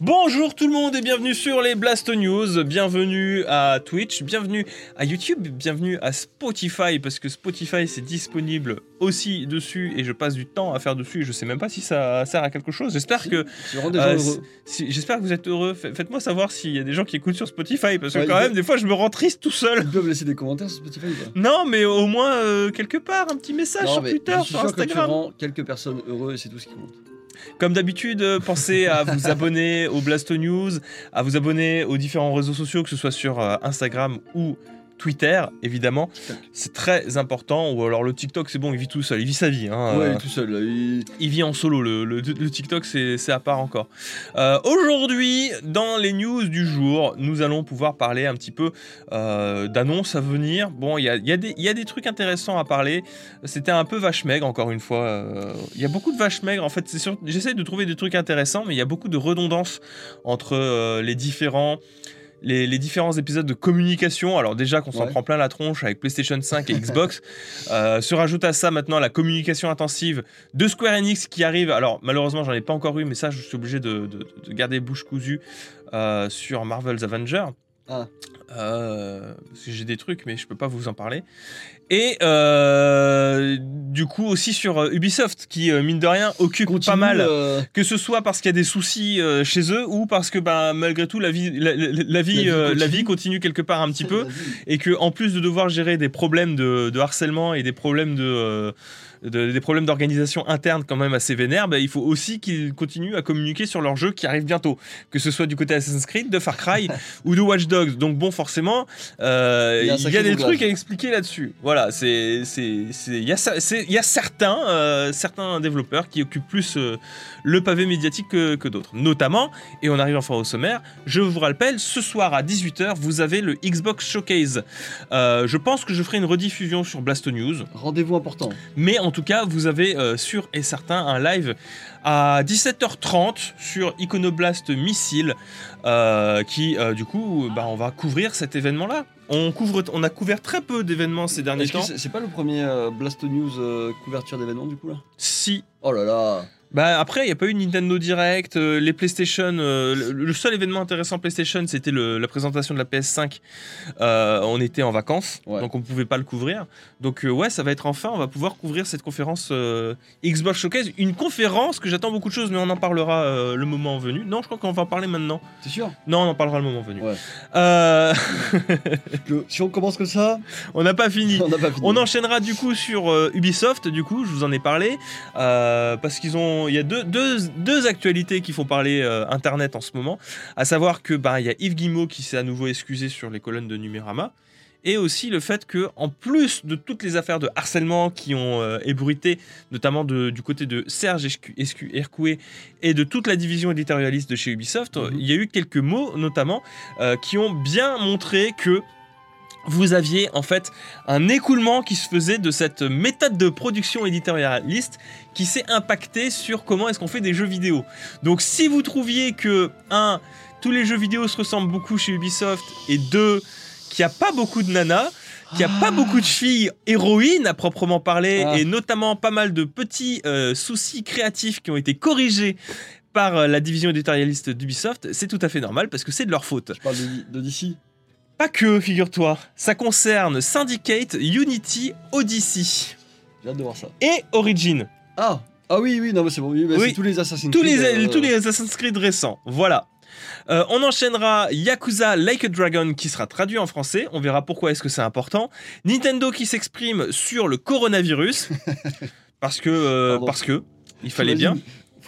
Bonjour tout le monde et bienvenue sur les Blast News, bienvenue à Twitch, bienvenue à YouTube, bienvenue à Spotify parce que Spotify c'est disponible aussi dessus et je passe du temps à faire dessus et je sais même pas si ça sert à quelque chose. J'espère que euh, j'espère que vous êtes heureux. Faites-moi savoir s'il y a des gens qui écoutent sur Spotify parce que quand même des fois je me rends triste tout seul. Ils peuvent laisser des commentaires sur Spotify. Non mais au moins euh, quelque part un petit message sur Twitter, sur Instagram. Que tu quelques personnes heureuses et c'est tout ce qui compte. Comme d'habitude, euh, pensez à vous abonner au Blast News, à vous abonner aux différents réseaux sociaux, que ce soit sur euh, Instagram ou Twitter, évidemment. C'est très important. Ou alors le TikTok, c'est bon, il vit tout seul, il vit sa vie. Hein, ouais, il est euh, tout seul. Il... vit en solo. Le, TikTok, c'est à part encore. Euh, aujourd'hui, dans les news du jour, nous allons pouvoir parler un petit peu euh, d'annonces à venir. Bon, il y a, y, a y a, des trucs intéressants à parler. C'était un peu vache maigre, encore une fois. Il y a beaucoup de vaches maigres. En fait, j'essaie de trouver des trucs intéressants, mais il y a beaucoup de redondance entre les différents les, différents épisodes de communication. Alors déjà qu'on s'en prend plein la tronche avec PlayStation 5 et Xbox, euh, se rajoute à ça maintenant la communication intensive de Square Enix qui arrive. Alors malheureusement j'en ai pas encore eu, mais ça je suis obligé de, garder bouche cousue euh, sur Marvel's Avengers. Ah. Euh, parce que j'ai des trucs, mais je peux pas vous en parler. Et euh, du coup aussi sur euh, Ubisoft, qui mine de rien occupe pas mal, que ce soit parce qu'il y a des soucis chez eux ou parce que bah, malgré tout la vie, la, vie, la vie, continue. quelque part un petit peu, et que en plus de devoir gérer des problèmes de, de harcèlement et des problèmes de des problèmes d'organisation interne quand même assez vénères, bah, il faut aussi qu'ils continuent à communiquer sur leur jeu qui arrive bientôt, que ce soit du côté Assassin's Creed, de Far Cry ou de Watch Dogs. Donc bon, forcément, euh, il y a, des trucs à expliquer là-dessus. Voilà, c'est il y, a certains euh, certains développeurs qui occupent plus euh, le pavé médiatique que, que d'autres, notamment. Et on arrive enfin au sommaire. Je vous rappelle, ce soir à 18h, vous avez le Xbox Showcase. je pense que je ferai une rediffusion sur Blast News. Rendez-vous important. Mais en en tout cas, vous avez euh, sûr et certain un live à 17h30 sur Iconoblast Missile, euh, qui euh, du coup, bah, on va couvrir cet événement-là. On, couvre, on a couvert très peu d'événements ces derniers temps. C'est pas le premier Blast News couverture d'événements du coup là? Si. Oh là là. Bah après, il n'y a pas eu Nintendo Direct, euh, les PlayStation. Euh, le, seul événement intéressant PlayStation, c'était la présentation de la PS5. Euh, on était en vacances, donc on ne pouvait pas le couvrir. Donc ouais, ça va être enfin, on va pouvoir couvrir cette conférence Xbox Showcase, une conférence que j'attends beaucoup de choses, mais on en parlera le moment venu. Non, je crois qu'on va en parler maintenant. C'est sûr? Non, on en parlera le moment venu. si on commence comme ça, on n'a pas fini. on, pas fini. on enchaînera du coup sur Ubisoft. Du coup, je vous en ai parlé parce qu'ils ont il y a deux, deux, actualités qui font parler euh, Internet en ce moment, à savoir que bah, il y a Yves Guimau qui s'est à nouveau excusé sur les colonnes de Numérama, et aussi le fait que, en plus de toutes les affaires de harcèlement qui ont euh, ébruité, notamment du côté de Serge Hercoué et de toute la division éditorialiste de chez Ubisoft, mhm. il y a eu quelques mots, notamment, euh, qui ont bien montré que vous aviez en fait un écoulement qui se faisait de cette méthode de production éditorialiste qui s'est impacté sur comment est-ce qu'on fait des jeux vidéo. Donc si vous trouviez que, un, tous les jeux vidéo se ressemblent beaucoup chez Ubisoft, et deux, qu'il n'y a pas beaucoup de nanas, qu'il n'y a pas beaucoup de filles héroïnes à proprement parler, ah. et notamment pas mal de petits euh, soucis créatifs qui ont été corrigés par euh, la division éditorialiste d'Ubisoft, c'est tout à fait normal parce que c'est de leur faute. Je parle de, DC pas que, figure-toi. Ça concerne Syndicate, Unity, Odyssey. J'ai hâte de voir ça. Et Origin. Ah Ah oui, oui, non, mais c'est bon. C'est tous les Assassin's tous Creed. Les, euh, Tous les Assassin's Creed récents. Voilà. Euh, on enchaînera Yakuza Like a Dragon qui sera traduit en français. On verra pourquoi est-ce que c'est important. Nintendo qui s'exprime sur le coronavirus. parce que. Euh, parce que. Il fallait bien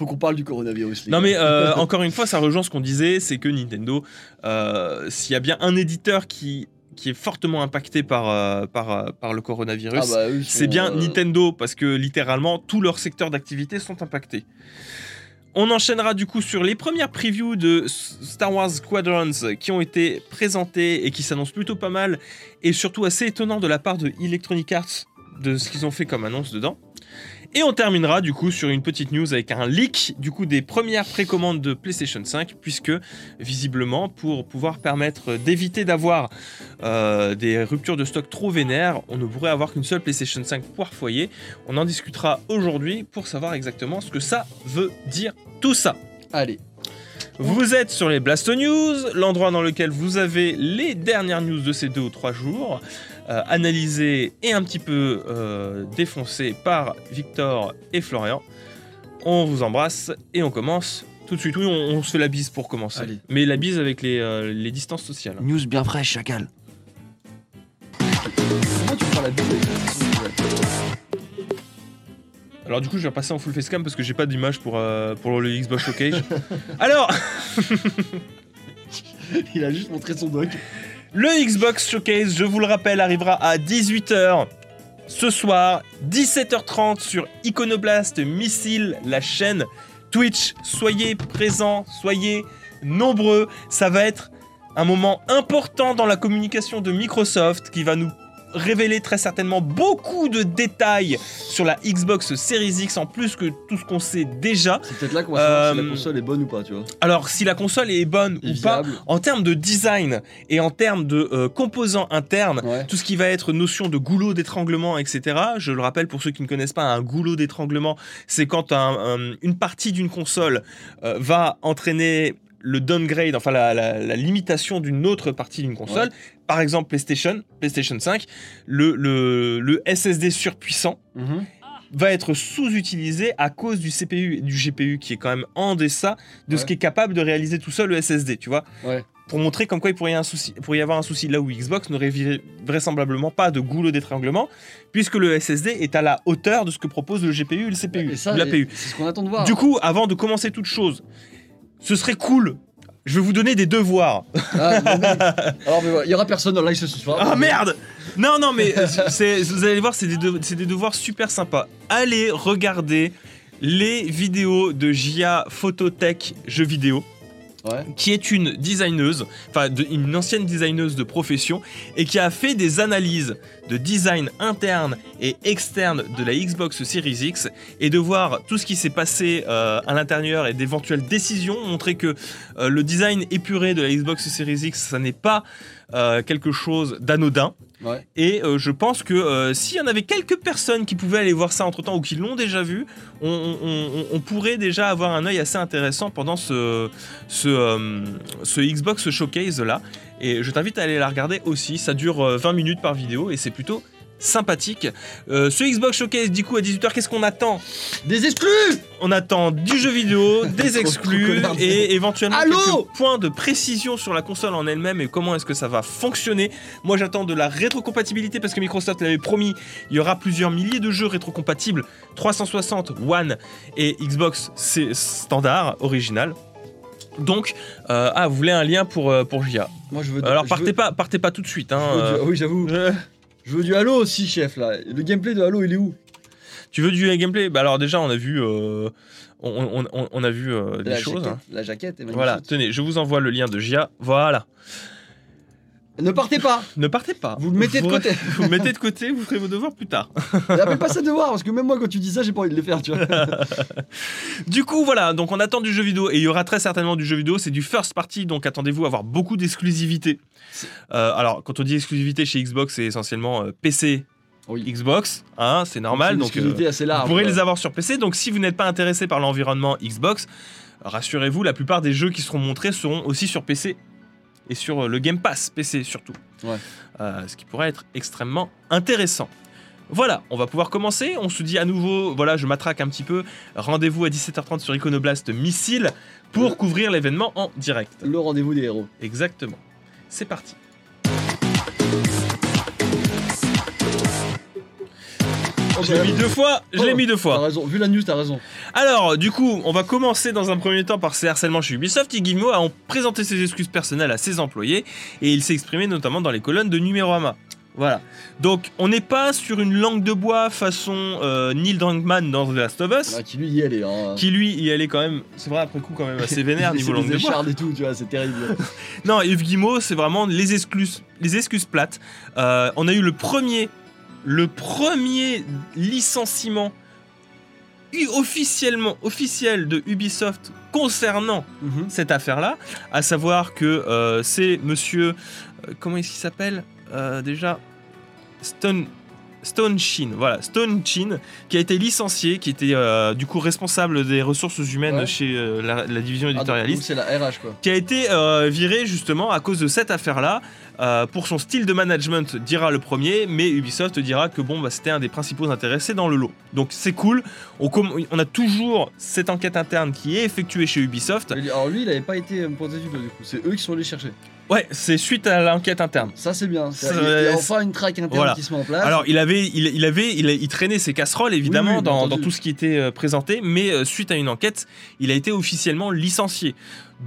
faut qu'on parle du coronavirus. non, mais euh, encore une fois, ça rejoint ce qu'on disait c'est que Nintendo, euh, s'il y a bien un éditeur qui qui est fortement impacté par, euh, par, par le coronavirus, ah bah, c'est bien Nintendo, parce que littéralement, tous leurs secteurs d'activité sont impactés. On enchaînera du coup sur les premières previews de Star Wars Squadrons qui ont été présentées et qui s'annoncent plutôt pas mal, et surtout assez étonnant de la part de Electronic Arts de ce qu'ils ont fait comme annonce dedans. Et on terminera du coup sur une petite news avec un leak du coup des premières précommandes de PlayStation 5 puisque visiblement pour pouvoir permettre d'éviter d'avoir euh, des ruptures de stock trop vénères, on ne pourrait avoir qu'une seule PlayStation 5 par foyer. On en discutera aujourd'hui pour savoir exactement ce que ça veut dire tout ça. Allez. Vous êtes sur les Blasto News, l'endroit dans lequel vous avez les dernières news de ces deux ou trois jours, euh, analysées et un petit peu euh, défoncées par Victor et Florian. On vous embrasse et on commence tout de suite. Oui, on, on se fait la bise pour commencer. Allez. Mais la bise avec les, euh, les distances sociales. News bien fraîche, chacal. Alors du coup, je vais repasser en full facecam parce que j'ai pas d'image pour, euh, pour le Xbox Showcase. Alors, Il a juste montré son doc. Le Xbox Showcase, je vous le rappelle, arrivera à 18h ce soir, 17h30 sur Iconoblast Missile, la chaîne Twitch. Soyez présents, soyez nombreux. Ça va être un moment important dans la communication de Microsoft qui va nous révéler très certainement beaucoup de détails sur la Xbox Series X en plus que tout ce qu'on sait déjà. C'est peut-être là qu'on va savoir si Euh, la console est bonne ou pas, tu vois. Alors si la console est bonne Et ou pas, en termes de design et en termes de euh, composants internes, Ouais. tout ce qui va être notion de goulot d'étranglement, etc. Je le rappelle pour ceux qui ne connaissent pas, un goulot d'étranglement, c'est quand un- un- une partie d'une console euh, va entraîner le downgrade, enfin la, la- la limitation d'une autre partie d'une console. Par exemple PlayStation, PlayStation 5, le, le- le SSD surpuissant Mhm. va être sous-utilisé à cause du CPU et du GPU qui est quand même en deçà de ce qui est capable de réaliser tout seul le SSD, tu vois Ouais. pour montrer comme quoi il pourrait y, avoir un souci, pourrait y avoir un souci là où Xbox n'aurait vra- vraisemblablement pas de goulot d'étranglement, puisque le SSD est à la hauteur de ce que propose le GPU et le CPU, c'est ce qu'on attend de voir. Du coup, avant de commencer toute chose, ce serait cool. Je vais vous donner des devoirs. Ah, mais- Alors, mais voilà, il y aura personne dans live ce soir. Ah merde Non, non, mais vous allez voir, c'est des, de- des devoirs super sympas. Allez regarder les vidéos de Gia Phototech Jeux vidéo. Qui est une designeuse, enfin une ancienne designeuse de profession, et qui a fait des analyses de design interne et externe de la Xbox Series X, et de voir tout ce qui s'est passé euh, à l'intérieur et d'éventuelles décisions, montrer que euh, le design épuré de la Xbox Series X, ça n'est pas euh, quelque chose d'anodin. Et euh, je pense que euh, s'il y en avait quelques personnes qui pouvaient aller voir ça entre temps ou qui l'ont déjà vu, on, pourrait déjà avoir un œil assez intéressant pendant ce, euh, Xbox Showcase là. Et je t'invite à aller la regarder aussi. Ça dure euh, 20 minutes par vidéo et c'est plutôt sympathique. Euh, ce Xbox Showcase, du coup, à 18h, qu'est-ce qu'on attend? Des exclus On attend du jeu vidéo, des exclus et éventuellement Allô quelques points de précision sur la console en elle-même et comment est-ce que ça va fonctionner. Moi, j'attends de la rétrocompatibilité parce que Microsoft l'avait promis. Il y aura plusieurs milliers de jeux rétrocompatibles 360, One et Xbox c'est standard, original. Donc, euh, ah, vous voulez un lien pour, euh, pour JA. Moi, je veux. Alors, je partez veux- pas, partez pas tout de suite. Hein, veux euh, ah oui, j'avoue. Je veux du Halo aussi, chef, là. Le gameplay de Halo, il est où? Tu veux du gameplay? Bah alors déjà, on a vu, euh, on, on- on- on a vu euh, des la choses. jaquette, hein. la jaquette est magnifique. Voilà, tenez, je vous envoie le lien de JA. Voilà. Ne partez pas Ne partez pas. Vous le mettez de côté. Vous le mettez de côté, vous ferez vos devoirs plus tard. Appelle pas ça devoir, parce que même moi, quand tu dis ça, j'ai pas envie de le faire, tu vois. Du coup, voilà, donc on attend du jeu vidéo et il y aura très certainement du jeu vidéo. C'est du first party, donc attendez-vous à avoir beaucoup d'exclusivité. Euh, alors, quand on dit exclusivité chez Xbox, c'est essentiellement euh, PC, Oui. Xbox, hein, c'est normal. Donc, euh, exclusivité assez large. vous pourrez les avoir sur PC. Donc, si vous n'êtes pas intéressé par l'environnement Xbox, rassurez-vous, la plupart des jeux qui seront montrés seront aussi sur PC et sur euh, le Game Pass PC surtout. Ouais. Euh, ce qui pourrait être extrêmement intéressant. Voilà, on va pouvoir commencer. On se dit à nouveau, voilà, je m'attraque un petit peu. Rendez-vous à 17h30 sur Iconoblast Missile pour couvrir l'événement en direct. Le rendez-vous des héros. Exactement. C'est parti. Je l'ai mis deux fois, je l'ai Oh, mis deux T'as fois. raison, vu la news, t'as raison. Alors, du coup, on va commencer dans un premier temps par ces harcèlements chez Ubisoft. Guillemot a présenté ses excuses personnelles à ses employés et il s'est exprimé notamment dans les colonnes de Numérama. Voilà. Donc, on n'est pas sur une langue de bois façon euh, Neil Druckmann dans The Last of Us, Ah, qui lui y allait, hein. qui lui y allait quand même, c'est vrai après coup quand même assez vénère niveau langue de bois. et tout, tu vois, c'est terrible. Non, Yves Guillemot, c'est vraiment les excuses, les excuses plates. Euh, on a eu le premier, le premier licenciement officiellement officiel de Ubisoft concernant Mhm. cette affaire-là, à savoir que euh, c'est Monsieur, euh, comment est-ce qu'il s'appelle Euh, déjà, Stone. Stone Chin, voilà, Stone Chin, qui a été licencié, qui était euh, du coup responsable des ressources humaines Ouais. chez euh, la, la division Ah, éditorialiste, c'est la RH quoi. qui a été euh, viré justement à cause de cette affaire-là. pour son style de management, dira le premier, mais Ubisoft dira que bon, bah, c'était un des principaux intéressés dans le lot. Donc c'est cool. On, a toujours cette enquête interne qui est effectuée chez Ubisoft. Alors lui, il avait pas été protégé du coup. C'est eux qui sont allés chercher. Ouais, c'est suite à l'enquête interne. Ça c'est bien. Ça, Il y a c'est- enfin une traque interne Voilà. qui se met en place. Alors, il avait, il, il avait, il, il traînait ses casseroles évidemment Oui, oui, bien dans, entendu. dans tout ce qui était euh, présenté, mais euh, suite à une enquête, il a été officiellement licencié.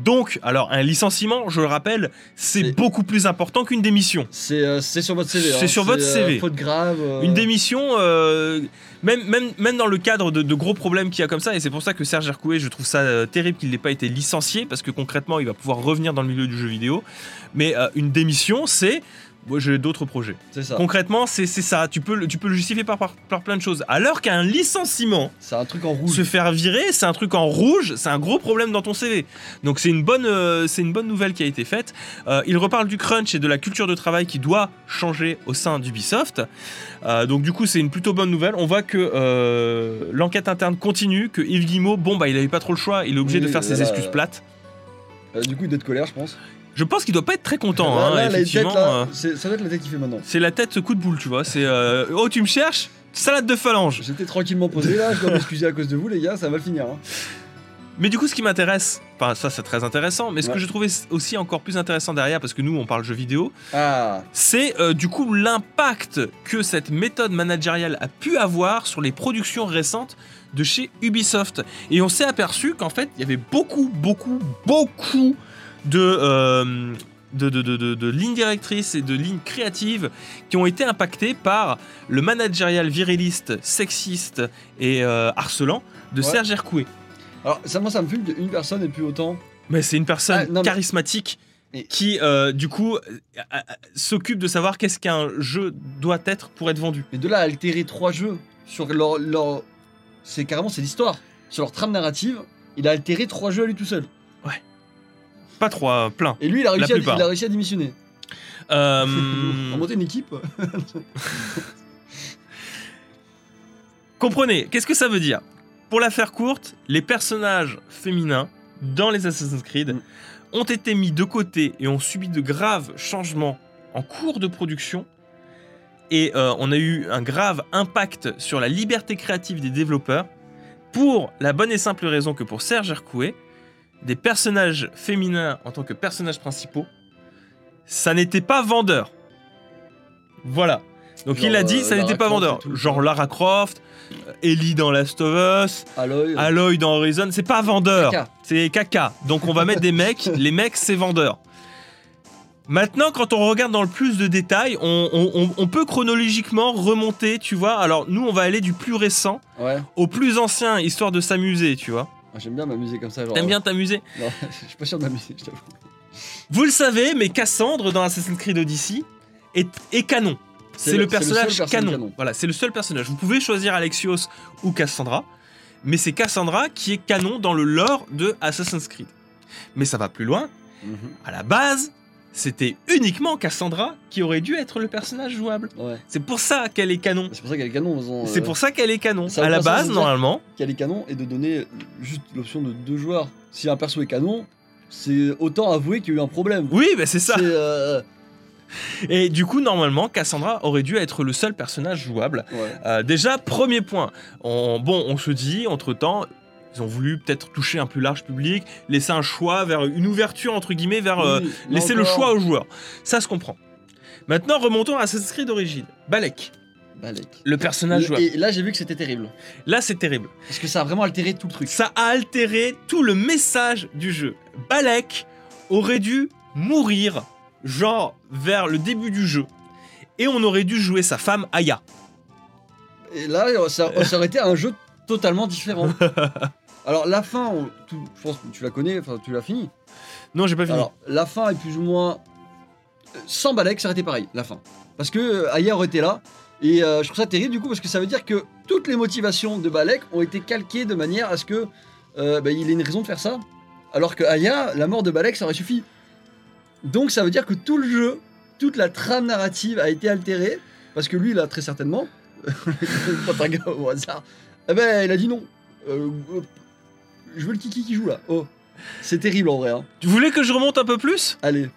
Donc, alors un licenciement, je le rappelle, c'est beaucoup plus important qu'une démission. c'est euh, sur votre CV. C'est hein. sur votre euh, CV. faute grave. euh, Une démission, euh, même, même, même dans le cadre de, de gros problèmes qu'il y a comme ça, et c'est pour ça que Serge Hercouet, je trouve ça euh, terrible qu'il n'ait pas été licencié, parce que concrètement, il va pouvoir revenir dans le milieu du jeu vidéo. Mais euh, une démission, c'est. Moi, j'ai d'autres projets. C'est ça. Concrètement, c'est ça. Tu peux, le- tu peux le justifier par, par, par plein de choses. Alors qu'un licenciement, C'est un truc en rouge. se faire virer, c'est un truc en rouge, c'est un gros problème dans ton CV. Donc c'est une bonne, euh, c'est une bonne nouvelle qui a été faite. Euh, il reparle du crunch et de la culture de travail qui doit changer au sein d'Ubisoft. Euh, donc du coup c'est une plutôt bonne nouvelle. On voit que l'enquête interne continue, que Yves Guillemot, bon bah il avait pas trop le choix, il est obligé Oui, de faire ses excuses plates. Du coup, il doit être colère, je pense. Je pense qu'il doit pas être très content, Là, hein, là, la tête, effectivement. là, c'est- ça doit être la tête qu'il fait maintenant. c'est la tête coup de boule, tu vois. C'est euh, oh tu me cherches, salade de phalange. J'étais tranquillement posé là, je dois m'excuser à cause de vous, les gars, ça va finir. hein. Mais du coup, ce qui m'intéresse, enfin ça c'est très intéressant, mais ce Ouais. que je trouvais aussi encore plus intéressant derrière, parce que nous on parle jeux vidéo, Ah, c'est euh, du coup l'impact que cette méthode managériale a pu avoir sur les productions récentes de chez Ubisoft. Et on s'est aperçu qu'en fait, il y avait beaucoup, beaucoup, beaucoup de, euh, de, de, de- de- lignes directrices et de lignes créatives qui ont été impactées par le managérial viriliste, sexiste et euh, harcelant de Ouais. Serge Hercouet. alors ça, moi ça me fume qu'une personne et plus autant. Mais c'est une personne Ah, non, mais- charismatique qui, euh, du coup, euh, euh, s'occupe de savoir qu'est-ce qu'un jeu doit être pour être vendu. Mais de là à altérer trois jeux sur leur. leur... C'est carrément c'est l'histoire. Sur leur trame narrative, il a altéré trois jeux à lui tout seul. Pas trois, plein. Et lui, il a réussi, à, il a réussi à démissionner. Euh, monter une équipe. comprenez, qu'est-ce que ça veut dire? Pour la faire courte, les personnages féminins dans les Assassin's Creed Mm. ont été mis de côté et ont subi de graves changements en cours de production. Et euh, on a eu un grave impact sur la liberté créative des développeurs pour la bonne et simple raison que pour Serge Hercouet, des personnages féminins en tant que personnages principaux, ça n'était pas vendeur. Voilà. Donc Genre, il a dit, euh, ça n'était pas vendeur. Genre Lara Croft, euh, Ellie dans Last of Us, Aloy. Aloy dans Horizon, c'est pas vendeur. C'est caca. Donc on va mettre des mecs. Les mecs, c'est vendeur. Maintenant, quand on regarde dans le plus de détails, on, on- on- on peut chronologiquement remonter, tu vois. Alors nous, on va aller du plus récent Ouais. au plus ancien, histoire de s'amuser, tu vois. Ah, J'aime bien m'amuser comme ça. genre, T'aimes bien t'amuser Non, je suis pas sûr de m'amuser, je t'avoue. Vous le savez, mais Cassandre dans Assassin's Creed Odyssey est, est canon. C'est le- personnage canon. Voilà, c'est le seul personnage. Vous pouvez choisir Alexios ou Cassandra, mais c'est Cassandra qui est canon dans le lore de Assassin's Creed. Mais ça va plus loin. Mhm. À la base, c'était uniquement Cassandra qui aurait dû être le personnage jouable. Ouais. C'est pour ça qu'elle est canon. C'est pour ça canons. ils ont, C'est euh, pour ça qu'elle est canon. ça À la base, normalement. a les canons et de donner juste l'option de deux joueurs. Si un perso est canon, c'est autant avouer qu'il y a eu un problème. Oui, bah c'est ça. Euh, Et du coup, normalement, Cassandra aurait dû être le seul personnage jouable. ouais. Euh, déjà, premier point. On- bon, on se dit, entre-temps, ils ont voulu peut-être toucher un plus large public, laisser un choix vers une ouverture, entre guillemets, vers euh, Oui, laisser le choix aux joueurs. Ça se comprend. Maintenant, remontons à Assassin's Creed d'origine. Balek, Balek. le personnage jouable. Et là, j'ai vu que c'était terrible. Là, c'est terrible. Parce que ça a vraiment altéré tout le truc. Ça a altéré tout le message du jeu. Balek aurait dû mourir, genre vers le début du jeu. Et on aurait dû jouer sa femme Aya. Et là, ça, ça aurait été un jeu totalement différent. Alors, la fin, on- tout- je pense que tu la connais, enfin, tu l'as fini. Non, j'ai pas fini. Alors, la fin est plus ou moins. euh, Sans Balek, ça aurait été pareil, la fin. Parce que euh, Aya aurait été là. Et euh, je trouve ça terrible du coup, parce que ça veut dire que toutes les motivations de Balek ont été calquées de manière à ce que euh, bah, il ait une raison de faire ça. Alors que Aya, la mort de Balek, ça aurait suffi. Donc ça veut dire que tout le jeu, toute la trame narrative a été altérée. Parce que lui, là, très certainement, au hasard. Eh ben, il a dit non. Euh, je veux le kiki qui joue là. Oh, c'est terrible en vrai. Hein. Tu voulais que je remonte un peu plus? Allez.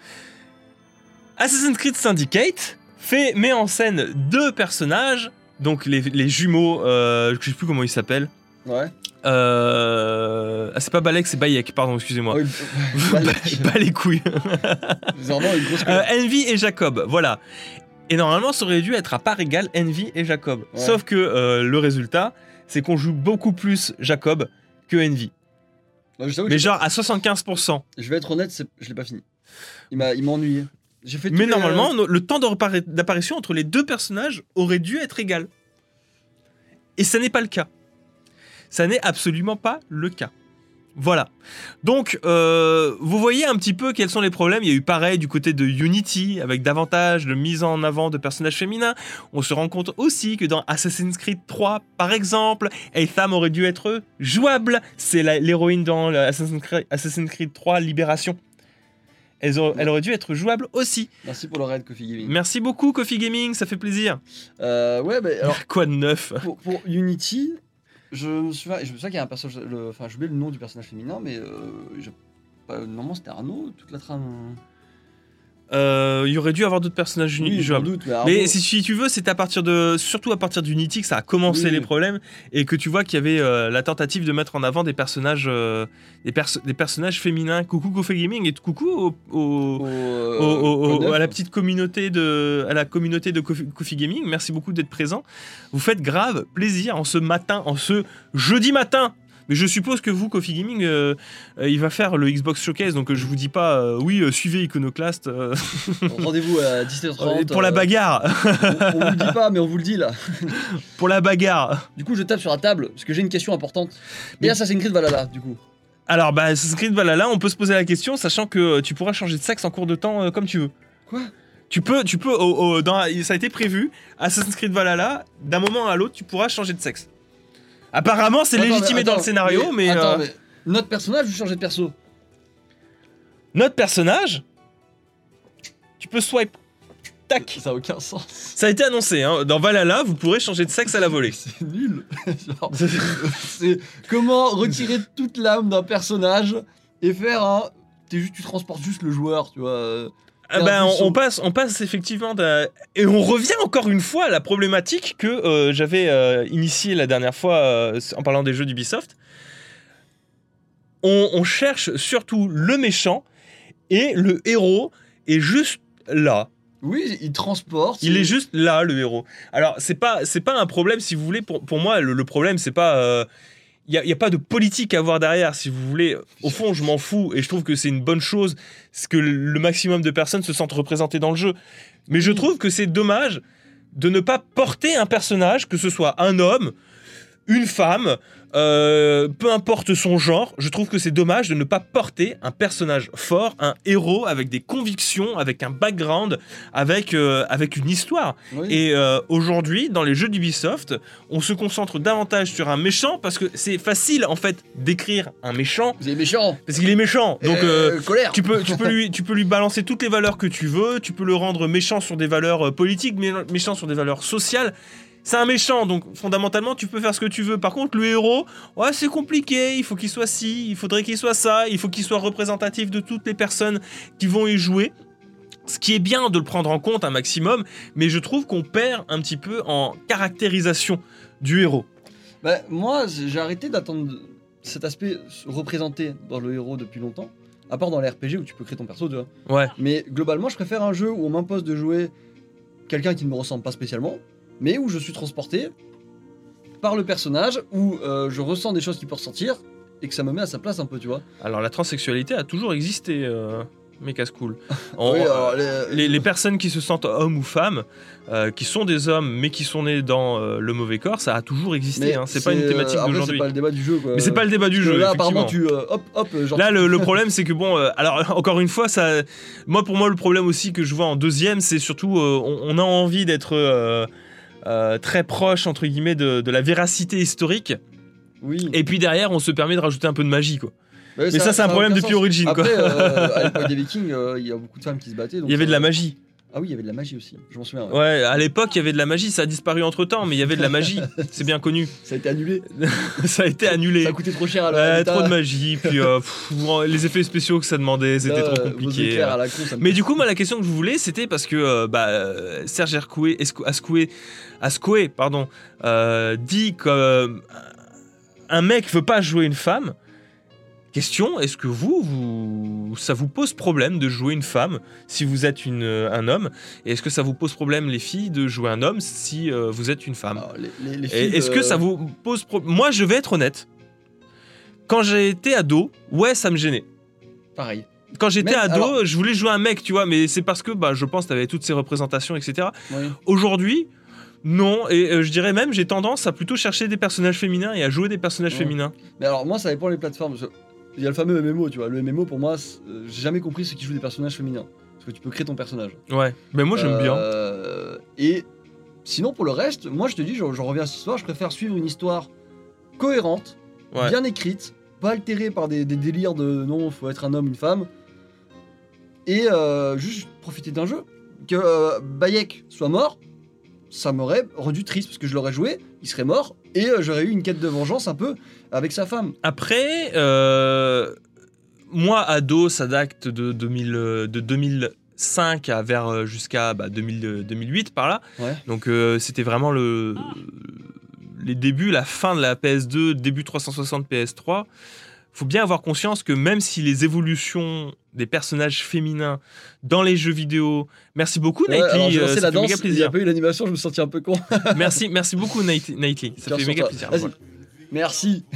Assassin's Creed Syndicate fait, met en scène deux personnages, donc les, les jumeaux, euh, je sais plus comment ils s'appellent. Ouais. Euh... Ah, c'est pas Balek, c'est Bayek, pardon, excusez-moi. Pas, Balek. pas les couilles. Vraiment une grosse. Euh, Envy et Jacob, voilà. Et normalement, ça aurait dû être à part égale Envy et Jacob. Ouais. Sauf que euh, le résultat, c'est qu'on joue beaucoup plus Jacob que Envy. Non, je Mais genre à 75%. je vais être honnête, je l'ai pas fini. Il m'a, ennuyé. J'ai fait. tous Mais normalement, no- le temps d'apparition entre les deux personnages aurait dû être égal. Et ça n'est pas le cas. Ça n'est absolument pas le cas. Voilà. Donc, euh, vous voyez un petit peu quels sont les problèmes. Il y a eu pareil du côté de Unity, avec davantage de mise en avant de personnages féminins. On se rend compte aussi que dans Assassin's Creed 3, par exemple, Aetham aurait dû être jouable. C'est l'héroïne dans Assassin's Creed, Assassin's Creed 3 Libération. Elle, aurait- elle aurait dû être jouable aussi. Merci pour le raid, Coffee Gaming. Merci beaucoup, Coffee Gaming, ça fait plaisir. Euh, ouais, bah, alors Quoi de neuf? pour, pour Unity, je me souviens, je souviens qu'il y a un personnage. Enfin, j'ai oublié le nom du personnage féminin, mais euh, normalement c'était Arnaud, toute la trame. Euh, Il y aurait dû avoir d'autres personnages Oui, sans jouables. doute, mais si, si tu veux, c'est à partir de, surtout à partir d'Unity que ça a commencé Oui. les problèmes et que tu vois qu'il y avait euh, la tentative de mettre en avant des personnages, euh, des, perso- des personnages féminins. Coucou Coffee Gaming et coucou au- au- au, à la petite communauté de, à la communauté de Coffee, Coffee Gaming. Merci beaucoup d'être présent. Vous faites grave plaisir en ce matin, en ce jeudi matin. Mais je suppose que vous, Coffee Gaming, euh, euh, il va faire le Xbox Showcase, donc euh, je vous dis pas, euh, oui, suivez Iconoclast Rendez-vous à 17h30. pour la bagarre, on, on vous le dit pas, mais on vous le dit là. pour la bagarre. Du coup, je tape sur la table parce que j'ai une question importante. Mais- Et Assassin's Creed Valhalla, du coup. Alors, bah, Assassin's Creed Valhalla, on peut se poser la question, sachant que tu pourras changer de sexe en cours de temps comme tu veux. Quoi? Tu peux, tu peux, au- dans, ça a été prévu, Assassin's Creed Valhalla, d'un moment à l'autre, tu pourras changer de sexe. Apparemment, c'est Attends, légitimé mais dans le attends, scénario, mais, Attends, euh, mais notre personnage, vous changez de perso. notre personnage, tu peux swipe. Tac. Ça a aucun sens. Ça a été annoncé, hein. dans Valhalla, vous pourrez changer de sexe à la volée. C'est nul. Genre, c'est comment retirer toute l'âme d'un personnage et faire un. T'es juste, tu transportes juste le joueur, tu vois. euh, Ah ben, en on, passe, on passe effectivement d'un- et on revient encore une fois à la problématique que euh, j'avais euh, initiée la dernière fois euh, en parlant des jeux d'Ubisoft. On, on cherche surtout le méchant et le héros est juste là. Oui, il transporte. Il est juste là, le héros. Alors, c'est pas, c'est pas un problème, si vous voulez. Pour, pour moi, le, le problème, c'est pas. Il n'y a, pas de politique à avoir derrière, si vous voulez. Au fond, je m'en fous et je trouve que c'est une bonne chose que le maximum de personnes se sentent représentées dans le jeu. Mais je trouve que c'est dommage de ne pas porter un personnage, que ce soit un homme, une femme, euh, peu importe son genre, je trouve que c'est dommage de ne pas porter un personnage fort, un héros avec des convictions, avec un background, avec, euh, avec une histoire. Oui. Et euh, aujourd'hui, dans les jeux d'Ubisoft, on se concentre davantage sur un méchant parce que c'est facile en fait d'écrire un méchant Vous êtes méchant. parce qu'il est méchant. Donc euh, Euh, colère. tu peux, tu, peux lui, tu peux lui balancer toutes les valeurs que tu veux, tu peux le rendre méchant sur des valeurs politiques, mé- méchant sur des valeurs sociales. C'est un méchant, donc fondamentalement tu peux faire ce que tu veux. Par contre, le héros, ouais, c'est compliqué, il faut qu'il soit ci, il faudrait qu'il soit ça, il faut qu'il soit représentatif de toutes les personnes qui vont y jouer. Ce qui est bien de le prendre en compte un maximum, mais je trouve qu'on perd un petit peu en caractérisation du héros. Bah, moi, j'ai arrêté d'attendre cet aspect représenté dans le héros depuis longtemps. À part dans les RPG où tu peux créer ton perso, tu vois. Ouais. Mais globalement, je préfère un jeu où on m'impose de jouer quelqu'un qui ne me ressemble pas spécialement, mais où je suis transporté par le personnage, où euh, je ressens des choses qui peuvent ressentir et que ça me met à sa place un peu, tu vois. Alors la transsexualité a toujours existé, euh, mes casse-cool. On- Oui, alors, les- les, les personnes qui se sentent hommes ou femmes, euh, qui sont des hommes mais qui sont nés dans euh, le mauvais corps, ça a toujours existé. mais hein. C'est pas une euh, thématique après, d'aujourd'hui. C'est pas le débat du jeu, quoi. Mais c'est pas le débat du jeu. Là, apparemment, tu. euh, hop, hop, genre. Là, le, le problème, c'est que bon, euh, alors encore une fois, ça, moi pour moi, le problème aussi que je vois en deuxième, c'est surtout, euh, on, on a envie d'être euh, très proche entre guillemets de, de la véracité historique, Oui. et puis derrière, on se permet de rajouter un peu de magie, quoi. Mais ça, c'est un problème depuis. Origin, quoi. Après, euh, à l'époque des Vikings, euh, il y a beaucoup de femmes qui se battaient. donc Il y avait de la magie. Ah oui, il y avait de la magie aussi. Je m'en souviens. ouais. Ouais, à l'époque, il y avait de la magie, ça a disparu entre temps, mais il y avait de la magie, c'est bien connu. Ça a été annulé. ça a été annulé. Ça a coûté trop cher à Ouais, l'État. trop de magie, puis euh, pff, les effets spéciaux que ça demandait, c'était trop euh, compliqué. la con, Mais du coup, moi, la question que je voulais, c'était parce que euh, bah, Serge Ercoué, Ascoué, Ascoué, pardon, dit que euh, un mec veut pas jouer une femme. Question, est-ce que vous, vous, ça vous pose problème de jouer une femme si vous êtes une, euh, un homme? Et est-ce que ça vous pose problème, les filles, de jouer un homme si euh, vous êtes une femme? Alors, les, les- les Et filles, Est-ce que euh, ça vous pose problème Moi, je vais être honnête. Quand j'ai été ado, ouais, ça me gênait. Pareil. Quand j'étais ado, alors- je voulais jouer un mec, tu vois, mais c'est parce que bah, je pense que tu avais toutes ces représentations, etc. Oui. Aujourd'hui, non, et euh, je dirais même, j'ai tendance à plutôt chercher des personnages féminins et à jouer des personnages féminins. Mais alors, moi, ça dépend des plateformes. Il y a le fameux MMO, tu vois. Le MMO, pour moi, euh, j'ai jamais compris ceux qui jouent des personnages féminins. Parce que tu peux créer ton personnage. Ouais, mais moi j'aime bien. Euh, Et sinon, pour le reste, moi, je te dis, je, reviens à cette histoire, je préfère suivre une histoire cohérente, Ouais. bien écrite, pas altérée par des, des délires de non, faut être un homme, une femme, et euh, juste profiter d'un jeu. Que euh, Bayek soit mort, ça m'aurait rendu triste parce que je l'aurais joué, il serait mort, et euh, j'aurais eu une quête de vengeance un peu avec sa femme. Après, euh, moi, ado, ça date de, 2000, euh, de 2005 à vers euh, jusqu'à bah, 2000, euh, 2008 par là. Ouais. Donc euh, c'était vraiment le, les débuts, la fin de la PS2, début 360 PS3. Faut bien avoir conscience que même si les évolutions des personnages féminins dans les jeux vidéo, merci beaucoup Ouais, Nightly, euh, ça la fait méga danse, il plaisir. a pas eu l'animation, je me sentais un peu con. merci, merci beaucoup Night- Nightly, ça fait méga toi. plaisir. Vas-y. Voilà. Merci.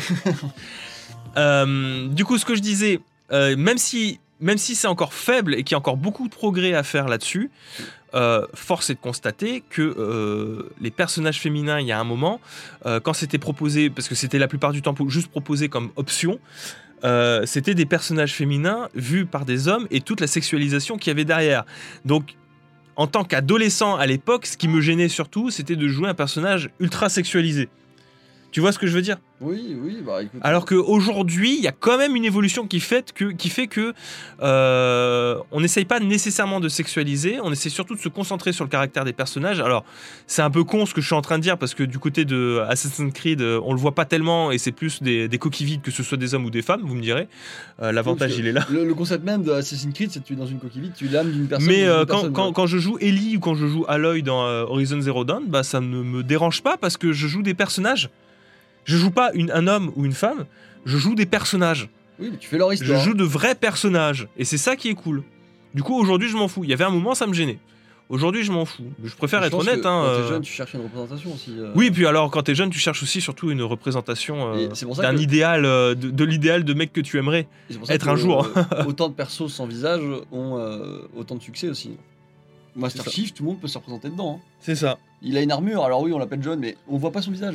Euh, du coup, ce que je disais, euh, même si, même si c'est encore faible et qu'il y a encore beaucoup de progrès à faire là-dessus, euh, force est de constater que euh, les personnages féminins, il y a un moment, euh, quand c'était proposé, parce que c'était la plupart du temps juste proposé comme option, euh, c'était des personnages féminins vus par des hommes et toute la sexualisation qu'il y avait derrière. Donc, en tant qu'adolescent à l'époque, ce qui me gênait surtout, c'était de jouer un personnage ultra sexualisé. Tu vois ce que je veux dire? Oui, oui, bah écoute. alors qu'aujourd'hui, il y a quand même une évolution qui fait que, qui fait que euh, on n'essaye pas nécessairement de sexualiser, on essaie surtout de se concentrer sur le caractère des personnages. Alors, c'est un peu con ce que je suis en train de dire parce que du côté de Assassin's Creed, euh, on le voit pas tellement et c'est plus des, des coquilles vides que ce soit des hommes ou des femmes, vous me direz. Euh, L'avantage, il est là. Le, le concept même de Assassin's Creed, c'est que tu es dans une coquille vide, tu es l'âme d'une personne. Mais euh, quand, personne, quand, ouais. quand je joue Ellie ou quand je joue Aloy dans euh, Horizon Zero Dawn, bah, ça ne me dérange pas parce que je joue des personnages. Je joue pas une, un homme ou une femme, je joue des personnages. Oui, mais tu fais leur Je histoire. joue de vrais personnages. Et c'est ça qui est cool. Du coup, aujourd'hui, je m'en fous. Il y avait un moment, ça me gênait. Aujourd'hui, je m'en fous. Je préfère Je être honnête. hein, Quand euh. t'es jeune, tu cherches une représentation aussi. euh. Oui, puis alors, quand t'es jeune, tu cherches aussi surtout une représentation euh, d'un que- idéal, euh, de, de l'idéal de mec que tu aimerais. Être un jour. euh, autant de persos sans visage ont euh, autant de succès aussi. Master. Chief, tout le monde peut se représenter dedans. hein. C'est ça. Il a une armure, alors oui, on l'appelle John, mais on voit pas son visage.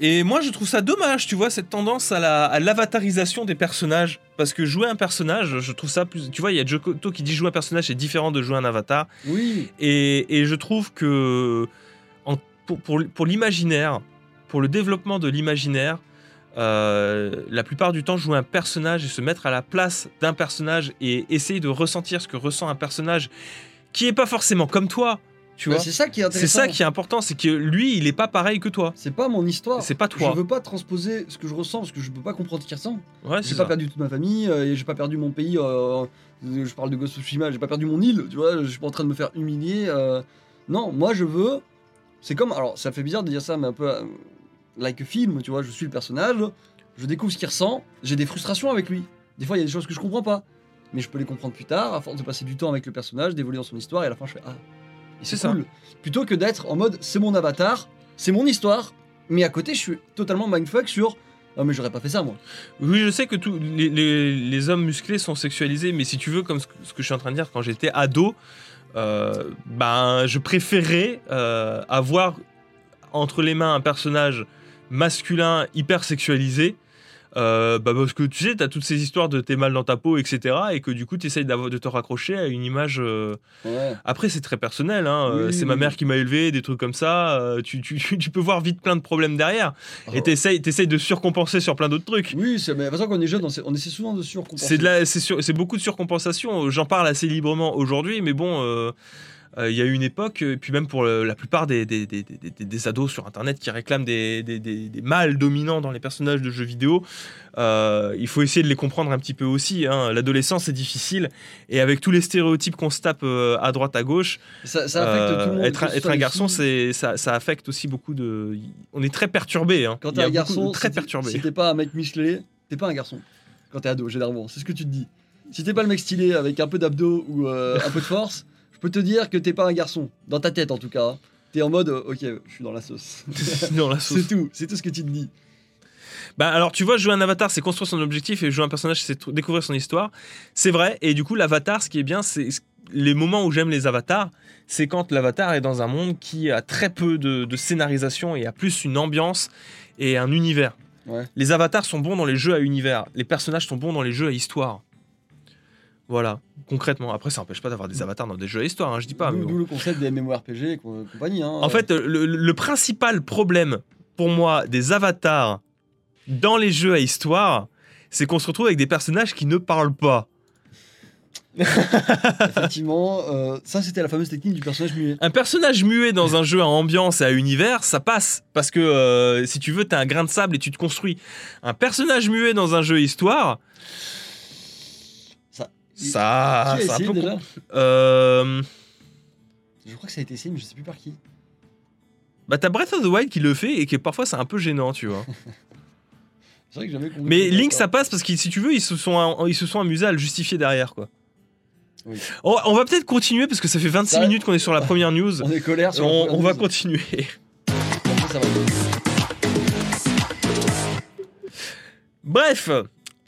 Et moi, je trouve ça dommage, tu vois, cette tendance à la- à l'avatarisation des personnages. Parce que jouer un personnage, je trouve ça plus. Tu vois, il y a Jokoto qui dit jouer un personnage, c'est différent de jouer un avatar. Oui, Et, et je trouve que en- pour, pour, pour l'imaginaire, pour le développement de l'imaginaire, euh, la plupart du temps, jouer un personnage et se mettre à la place d'un personnage et essayer de ressentir ce que ressent un personnage qui est pas forcément comme toi, tu Bah, vois. c'est ça qui est C'est intéressant. ça qui est important, c'est que lui, il est pas pareil que toi. C'est pas mon histoire. C'est pas toi. Je veux pas transposer ce que je ressens parce que je peux pas comprendre ce qu'il ressent. Ouais, J'ai c'est pas ça. perdu toute ma famille, euh, et j'ai pas perdu mon pays. euh, je parle de Ghost of Tsushima, j'ai pas perdu mon île, tu vois. Je suis pas en train de me faire humilier. euh. non, moi je veux. C'est comme. Alors, ça fait bizarre de dire ça, mais un peu euh, like a film, tu vois. Je suis le personnage, je découvre ce qu'il ressent, j'ai des frustrations avec lui. Des fois, il y a des choses que je comprends pas, mais je peux les comprendre plus tard, à force de passer du temps avec le personnage, d'évoluer dans son histoire, et à la fin, je fais Ah. C'est ça. cool. Plutôt que d'être en mode c'est mon avatar, c'est mon histoire, mais à côté, je suis totalement mindfuck sur. Ah, mais j'aurais pas fait ça, moi. Oui, je sais que tous les, les- les hommes musclés sont sexualisés, mais si tu veux, comme ce que, ce que je suis en train de dire, quand j'étais ado, euh, ben, je préférais euh, avoir entre les mains un personnage masculin hyper sexualisé Euh, bah parce que tu sais, t'as toutes ces histoires de t'es mal dans ta peau, etc. Et que du coup, t'essayes d'avoir- de te raccrocher à une image. euh, Ouais. Après, c'est très personnel. hein. Oui, Euh, c'est oui, ma oui. mère qui m'a élevé, des trucs comme ça. Euh, tu, tu, tu- tu peux voir vite plein de problèmes derrière. Et Oh. t'essayes, t'essayes de surcompenser sur plein d'autres trucs. Oui, c'est- mais de toute façon, quand on est jeune, on, essaie souvent de surcompenser. C'est sur- beaucoup de surcompensation. J'en parle assez librement aujourd'hui, mais bon, il y a eu une époque, et puis même pour la plupart des, des, des- des- des- des ados sur Internet qui réclament des, des, des- des mâles dominants dans les personnages de jeux vidéo, euh, il faut essayer de les comprendre un petit peu aussi. hein. L'adolescence c'est difficile, et avec tous les stéréotypes qu'on se tape euh, à droite à gauche, Ça, ça affecte euh, tout le monde. être, être un garçon, c'est ça, ça affecte aussi beaucoup de. On est très perturbé. Hein. Quand t'es un garçon, très perturbé. Si t'es pas un mec musclé, t'es pas un garçon. Quand t'es ado, généralement, c'est ce que tu te dis. Si t'es pas le mec stylé avec un peu d'abdos ou euh, un peu de force, je peux te dire que t'es pas un garçon. Dans ta tête, en tout cas. T'es en mode, euh, ok, je suis dans la sauce. dans la sauce. c'est tout, c'est tout ce que tu te dis. Bah alors tu vois, jouer un avatar, c'est construire son objectif et jouer un personnage, c'est découvrir son histoire. C'est vrai. Et du coup, l'avatar, ce qui est bien, c'est les moments où j'aime les avatars, c'est quand l'avatar est dans un monde qui a très peu de, de scénarisation et a plus une ambiance et un univers. Ouais. Les avatars sont bons dans les jeux à univers. Les personnages sont bons dans les jeux à histoire. Voilà, concrètement. Après, ça n'empêche pas d'avoir des avatars dans des jeux à histoire, hein, je dis pas. D'où bon. le concept des MMORPG et co- compagnie. Hein. En fait, le, le principal problème pour moi des avatars dans les jeux à histoire, c'est qu'on se retrouve avec des personnages qui ne parlent pas. effectivement, euh, ça c'était la fameuse technique du personnage muet. Un personnage muet dans un jeu à ambiance et à univers, ça passe. Parce que euh, si tu veux, t'as un grain de sable et tu te construis. Un personnage muet dans un jeu à histoire, Ça. ça. Qui a c'est un essayé peu déjà com- Euh, Je crois que ça a été essayé, mais je sais plus par qui. bah, t'as Breath of the Wild qui le fait et qui parfois c'est un peu gênant, tu vois. C'est vrai que compris. Mais Link, ça. passe parce que si tu veux, ils se sont, ils se sont amusés à le justifier derrière, quoi. Oui. On, on va peut-être continuer parce que ça fait 26 Ça- minutes qu'on est sur la première news. On est colère sur la On, on va continuer. Bref,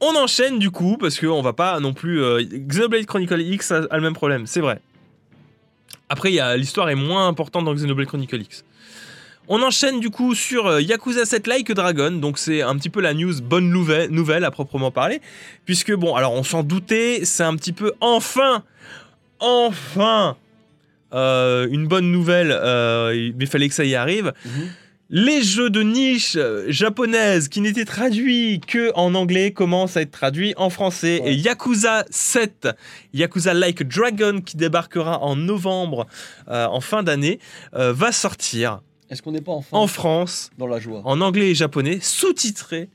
on enchaîne du coup parce qu'on va pas non plus. euh, Xenoblade Chronicle X a, le même problème, c'est vrai. Après, l'histoire est moins importante dans Xenoblade Chronicle X. On enchaîne du coup sur euh, Yakuza 7 Like Dragon, donc c'est un petit peu la news bonne nouvelle, à proprement parler, puisque bon, alors on s'en doutait, c'est un petit peu enfin, enfin, euh, une bonne nouvelle, euh, il mais fallait que ça y arrive. Mhm. Les jeux de niche euh, japonaises qui n'étaient traduits que en anglais commencent à être traduits en français. Ouais. Et Yakuza 7, Yakuza Like a Dragon, qui débarquera en novembre, euh, en fin d'année, euh, va sortir Est-ce qu'on n'est pas enfin en France, dans la joie? en anglais et japonais, sous-titré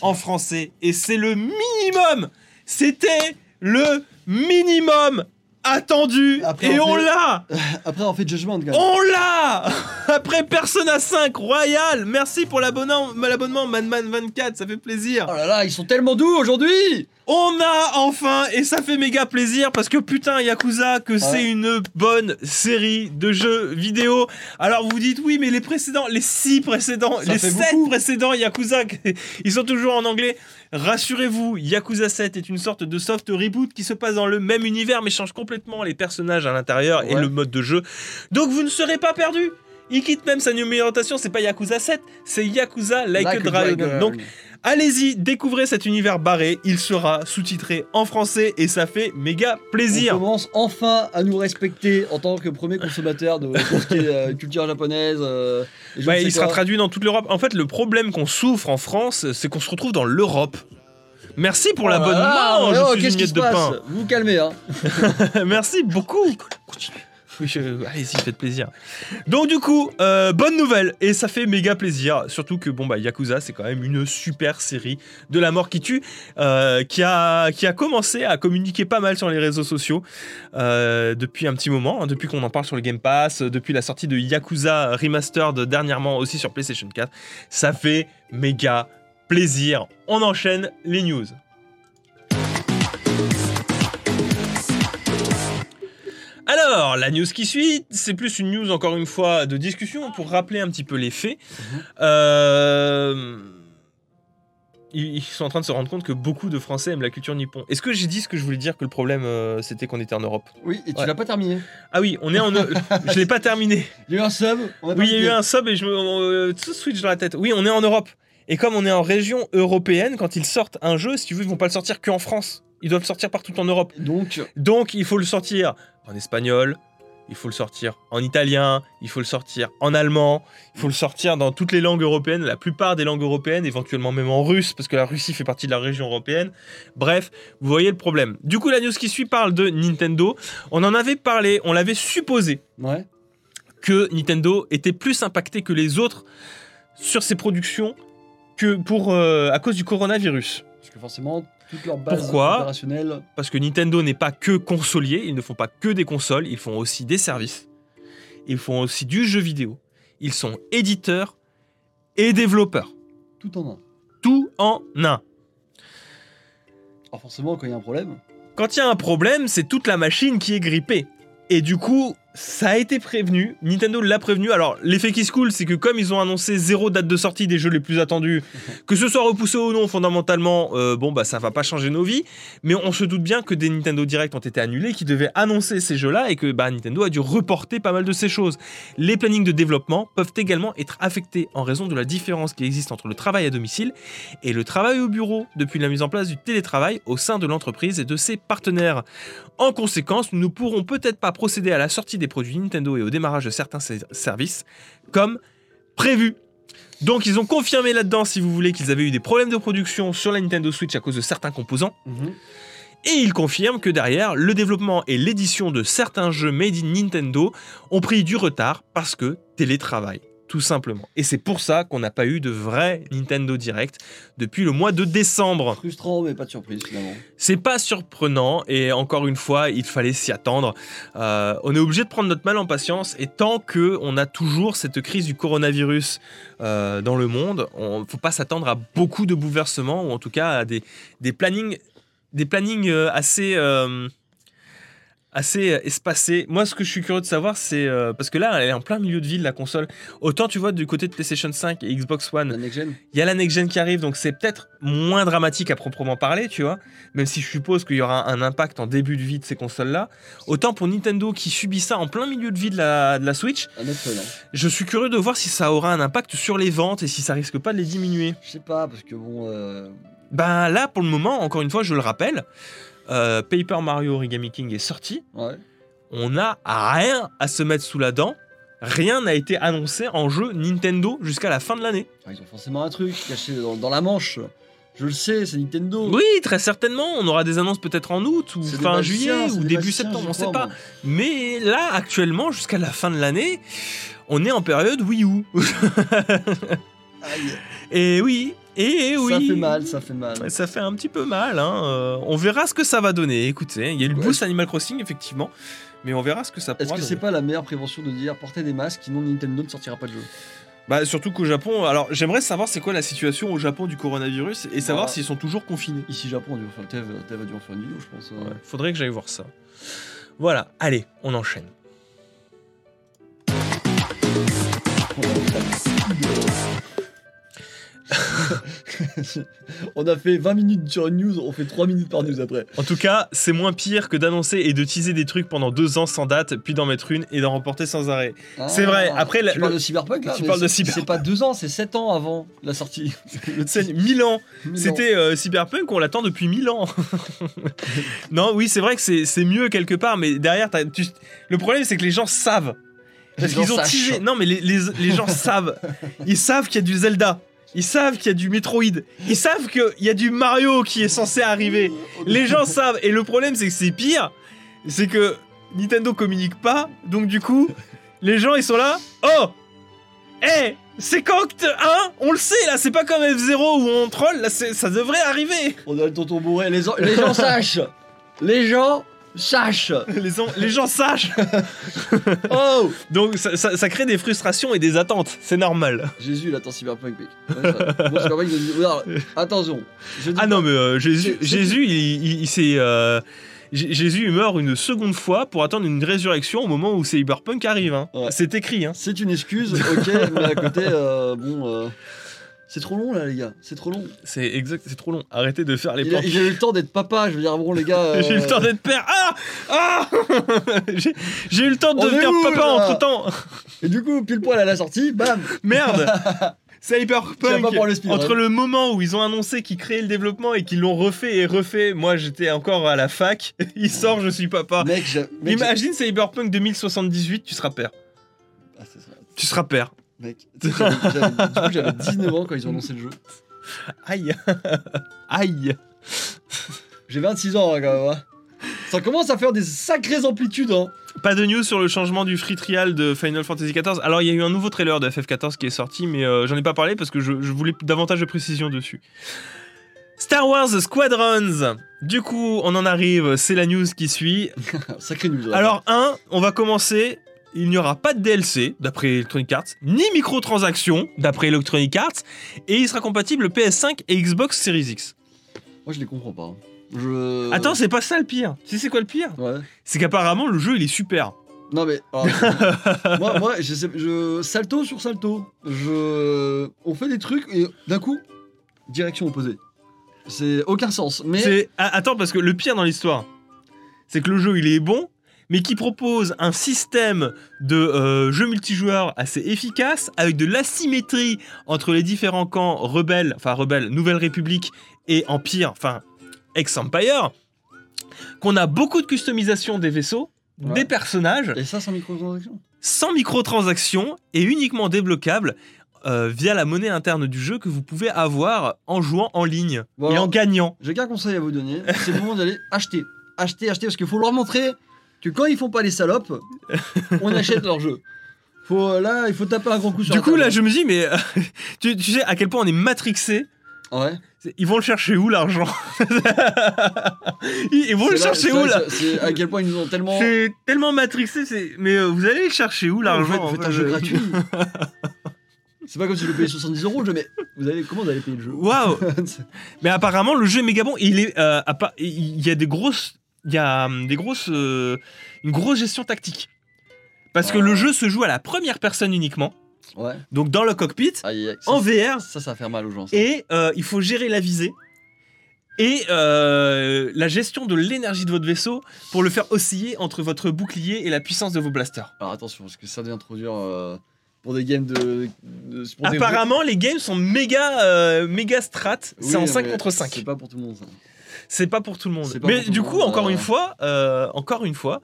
en français. Et c'est le minimum C'était le minimum attendu. Après, Et on fait- l'a. Après, on fait Judgment quand même. on l'a. Après Persona 5 Royal, merci pour l'abonnement, l'abonnement Manman24, ça fait plaisir. Oh là là, ils sont tellement doux aujourd'hui On a enfin, et ça fait méga plaisir parce que putain Yakuza, que c'est une bonne série de jeux vidéo. Alors vous vous dites oui, mais les précédents, les six précédents, Ça les fait sept beaucoup. précédents Yakuza, ils sont toujours en anglais. Rassurez-vous, Yakuza 7 est une sorte de soft reboot qui se passe dans le même univers mais change complètement les personnages à l'intérieur et le mode de jeu. Donc vous ne serez pas perdus. Il quitte même sa numérotation, c'est pas Yakuza 7, c'est Yakuza Like, a Dragon. Donc Allez-y, découvrez cet univers barré, il sera sous-titré en français et ça fait méga on plaisir. commence enfin à nous respecter en tant que premier consommateur de tout ce qui est euh, culture japonaise. euh, et il sera traduit dans toute l'Europe. En fait, le problème qu'on souffre en France, c'est qu'on se retrouve dans l'Europe. Merci pour Oh l'abonnement, je oh, suis une qui miette se de passe pain. Vous vous calmez, hein. Merci beaucoup. Allez-y, faites plaisir. Donc du coup, euh, bonne nouvelle et ça fait méga plaisir. Surtout que bon bah Yakuza, c'est quand même une super série de la mort qui tue, euh, qui a commencé à communiquer pas mal sur les réseaux sociaux euh, depuis un petit moment, hein, depuis qu'on en parle sur le Game Pass, depuis la sortie de Yakuza Remastered dernièrement aussi sur PlayStation 4. Ça fait méga plaisir. On enchaîne les news. Alors, la news qui suit, c'est plus une news, encore une fois, de discussion pour rappeler un petit peu les faits. Euh, Ils sont en train de se rendre compte que beaucoup de Français aiment la culture nippon. Est-ce que j'ai dit ce que je voulais dire que le problème euh, c'était qu'on était en Europe? Oui, et tu Ouais. l'as pas terminé. Ah oui, on est en. je l'ai pas terminé. Il y a eu un sub. on a Oui, il y a eu un sub et je me. euh, tout switch dans la tête. Oui, on est en Europe. Et comme on est en région européenne, quand ils sortent un jeu, si tu veux, ils vont pas le sortir qu'en France. Ils doivent le sortir partout en Europe. Donc, Donc il faut le sortir en espagnol, il faut le sortir en italien, il faut le sortir en allemand, il faut le sortir dans toutes les langues européennes, la plupart des langues européennes, éventuellement même en russe, parce que la Russie fait partie de la région européenne. Bref, vous voyez le problème. Du coup, la news qui suit parle de Nintendo. On en avait parlé, on l'avait supposé ouais. que Nintendo était plus impacté que les autres sur ses productions que pour euh, à cause du coronavirus. Parce que forcément, toute leur base Pourquoi. Parce que Nintendo n'est pas que consolier, ils ne font pas que des consoles, ils font aussi des services. Ils font aussi du jeu vidéo. Ils sont éditeurs et développeurs. Tout en un. Tout en un. Alors forcément, quand il y a un problème, Quand il y a un problème, c'est toute la machine qui est grippée. Et du coup, ça a été prévenu. Nintendo l'a prévenu. Alors, l'effet qui se coule, c'est que comme ils ont annoncé zéro date de sortie des jeux les plus attendus, que ce soit repoussé ou non, fondamentalement, euh, bon, bah, ça va pas changer nos vies. Mais on se doute bien que des Nintendo Direct ont été annulés, qui devaient annoncer ces jeux-là et que bah, Nintendo a dû reporter pas mal de ces choses. Les plannings de développement peuvent également être affectés en raison de la différence qui existe entre le travail à domicile et le travail au bureau depuis la mise en place du télétravail au sein de l'entreprise et de ses partenaires. En conséquence, nous ne pourrons peut-être pas procéder à la sortie des produits Nintendo et au démarrage de certains ser- services comme prévu. Donc ils ont confirmé là-dedans, si vous voulez, qu'ils avaient eu des problèmes de production sur la Nintendo Switch à cause de certains composants. Et ils confirment que derrière, le développement et l'édition de certains jeux made in Nintendo ont pris du retard parce que télétravail, tout simplement. Et c'est pour ça qu'on n'a pas eu de vrai Nintendo Direct depuis le mois de décembre. frustrant, mais pas de surprise finalement. C'est pas surprenant et encore une fois, il fallait s'y attendre. Euh, on est obligé de prendre notre mal en patience et tant que on a toujours cette crise du coronavirus euh, dans le monde, on faut pas s'attendre à beaucoup de bouleversements ou en tout cas à des, des plannings, des plannings euh, assez euh, assez euh, espacés. Moi, ce que je suis curieux de savoir, c'est euh, parce que là, elle est en plein milieu de ville la console. Autant tu vois du côté de PlayStation 5 et Xbox One, il y a la next gen qui arrive, donc c'est peut-être moins dramatique à proprement parler, tu vois. Même si je suppose qu'il y aura un impact en début de vie de ces consoles-là. Autant pour Nintendo qui subit ça en plein milieu de vie de la, de la Switch, je suis curieux de voir si ça aura un impact sur les ventes et si ça risque pas de les diminuer. Je sais pas, parce que bon. euh, Ben là, pour le moment, encore une fois, je le rappelle, euh, Paper Mario Origami King est sorti. Ouais. On n'a rien à se mettre sous la dent. Rien n'a été annoncé en jeu Nintendo jusqu'à la fin de l'année. Ah, ils ont forcément un truc caché dans, dans la manche. Je le sais, c'est Nintendo. Oui, très certainement. On aura des annonces peut-être en août ou fin magiciens, juillet ou début septembre, on sait crois, pas. moi. Mais là, actuellement, jusqu'à la fin de l'année, on est en période Wii U. Aïe, Et oui, et oui. Ça fait mal, ça fait mal. Ça fait un petit peu mal. Hein. euh, on verra ce que ça va donner. Écoutez, il y a eu le Ouais. boost Animal Crossing, effectivement. Mais on verra ce que ça pourra Est-ce que c'est pas la meilleure prévention de dire portez des masques, sinon Nintendo ne sortira pas de jeu? Bah, surtout qu'au Japon, alors j'aimerais savoir c'est quoi la situation au Japon du coronavirus et savoir Bah. s'ils sont toujours confinés. Ici, Japon, on a dû en faire, Tev, Tev a dû en faire une vidéo, je pense. euh. Ouais, faudrait que j'aille voir ça. Voilà, allez, on enchaîne. on a fait 20 minutes sur une news, on fait 3 minutes par news après. En tout cas, c'est moins pire que d'annoncer et de teaser des trucs pendant deux ans sans date, puis d'en mettre une et d'en remporter sans arrêt. C'est vrai, après, la- Ah, Tu parles le- de Cyberpunk là tu mais parles de c'est- Cyberpunk. C'est pas 2 ans, c'est 7 ans avant la sortie. Le C'est 1000 ans. C'était euh, Cyberpunk, on l'attend depuis 1000 ans. non, oui, c'est vrai que c'est c'est mieux quelque part, mais derrière, tu- le problème, c'est que les gens savent. Parce qu'ils ont teasé. Non, mais les, les- les gens savent. Ils savent qu'il y a du Zelda. Ils savent qu'il y a du Metroid. Ils savent qu'il y a du Mario qui est censé arriver. Les gens savent. Et le problème, c'est que c'est pire. C'est que Nintendo communique pas. Donc, du coup, les gens, ils sont là. Oh Eh C'est quand Hein? On le sait, là. C'est pas comme F0 où on troll. Là, ça devrait arriver. On a le tonton bourré, les, les gens sachent Les gens sachent Les, gens- les gens sachent. Oh Donc, ça, ça- ça crée des frustrations et des attentes. C'est normal. Jésus, il attend Cyberpunk, mec. Ouais, ça- Bon, Cyberpunk, il a dit, regarde, attention. Je dis Ah non, mais euh, Jésus, C'est- c'est- Jésus, il, il- il s'est. euh, J- Jésus il meurt une seconde fois pour attendre une résurrection au moment où Cyberpunk arrive. hein. Ouais. C'est écrit. Hein. C'est une excuse, ok, mais à côté, euh, bon. euh, C'est trop long là, les gars, c'est trop long. C'est exact, c'est trop long. Arrêtez de faire les Il a- plans. J'ai eu le temps d'être papa, je veux dire, bon, les gars. J'ai eu le euh, temps d'être père. Ah Ah J'ai j'ai eu le temps de On est devenir où, papa là entre temps. Et du coup, pile poil à la sortie, bam Merde Cyberpunk, pas voir le speedrun. entre le moment où ils ont annoncé qu'ils créaient le développement et qu'ils l'ont refait et refait, moi j'étais encore à la fac, il sort, je suis papa. Mec, j'ai- mec, j'ai- Imagine Cyberpunk 2078, tu seras père. Ah, c'est ça. Tu seras père. Mec, du coup, j'avais 19 ans quand ils ont lancé le jeu. Aïe. Aïe. J'ai 26 ans hein, quand même. hein. Ça commence à faire des sacrées amplitudes. Hein. Pas de news sur le changement du free trial de Final Fantasy XIV. Alors, il y a eu un nouveau trailer de FF14 qui est sorti, mais euh, j'en ai pas parlé parce que je, je voulais davantage de précision dessus. Star Wars Squadrons. Du coup, on en arrive, c'est la news qui suit. Sacré news. ouais. Alors, un, on va commencer. Il n'y aura pas de DLC, d'après Electronic Arts, ni microtransactions, d'après Electronic Arts, et il sera compatible PS5 et Xbox Series X. Moi, je les comprends pas. Je. Attends, c'est pas ça le pire. Tu sais c'est quoi le pire? Ouais. C'est qu'apparemment, le jeu, il est super. Non mais alors, moi, moi je, sais- je salto sur salto. Je, on fait des trucs et d'un coup, direction opposée. C'est aucun sens. Mais Ah, Attends, parce que le pire dans l'histoire, c'est que le jeu, il est bon, mais qui propose un système de euh, jeu multijoueur assez efficace, avec de l'asymétrie entre les différents camps rebelles, enfin rebelles, Nouvelle République et Empire, enfin ex-Empire, qu'on a beaucoup de customisation des vaisseaux, Ouais. des personnages, et ça sans microtransaction. sans microtransactions et uniquement débloquables euh, via la monnaie interne du jeu que vous pouvez avoir en jouant en ligne Bon, et alors- en gagnant. J'ai qu'un conseil à vous donner. C'est le moment d'aller acheter, acheter, acheter, parce qu'il faut leur montrer que quand ils font pas les salopes, on achète leur jeu. Faut euh, là, il faut taper un grand coup sur Du la coup, table. là, je me dis, mais tu, tu sais à quel point on est matrixé. Ouais. Ils vont le chercher où l'argent Ils vont le là- chercher où là- c'est- à quel point ils nous ont tellement. C'est tellement matrixé, c'est. Mais euh, vous allez le chercher où l'argent en fait, un jeu je- gratuit. C'est pas comme si je payais 70 euros le jeu, mais vous allez, comment vous allez payer le jeu? Waouh Mais apparemment, le jeu est méga bon. Il est, euh, il y a des grosses, il y a hum, des grosses, euh, une grosse gestion tactique. Parce que Ah. le jeu se joue à la première personne uniquement, Ouais. donc dans le cockpit, Aïe, aïe, aïe. Ça, en VR, ça, ça va faire mal aux gens. ça. et euh, il faut gérer la visée et euh, la gestion de l'énergie de votre vaisseau pour le faire osciller entre votre bouclier et la puissance de vos blasters. Alors attention, parce que ça devient trop dur euh, pour des games de. de- pour des- Apparemment, les games sont méga, euh, méga strat. Oui, c'est en mais 5 contre 5. C'est pas pour tout le monde ça. C'est pas pour tout le monde. Mais du le coup, monde, encore euh. une fois, euh, encore une fois,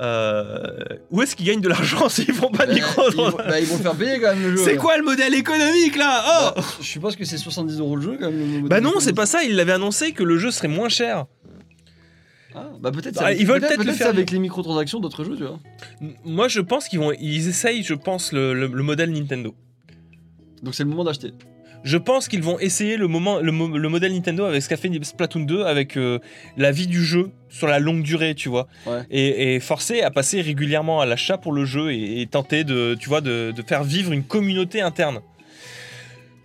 euh, où est-ce qu'ils gagnent de l'argent s'ils font pas de Bah, micro ils, vont, bah, ils vont le faire payer quand même le jeu. C'est quoi le modèle économique là Oh Bah, Je suppose que c'est 70 euros le jeu quand même. le Bah non, c'est pas ça. Ils l'avaient annoncé que le jeu serait moins cher. Ah, bah peut-être Bah, ça- ils veulent peut-être le c'est faire avec les microtransactions d'autres jeux, tu vois. Moi, je pense qu'ils vont, ils essayent, je pense, le, le- le modèle Nintendo. Donc c'est le moment d'acheter. Je pense qu'ils vont essayer le, moment, le, mo- le modèle Nintendo avec ce qu'a fait Splatoon 2, avec euh, la vie du jeu sur la longue durée, tu vois. Ouais. Et, et forcer à passer régulièrement à l'achat pour le jeu et, et tenter de, tu vois, de, de faire vivre une communauté interne.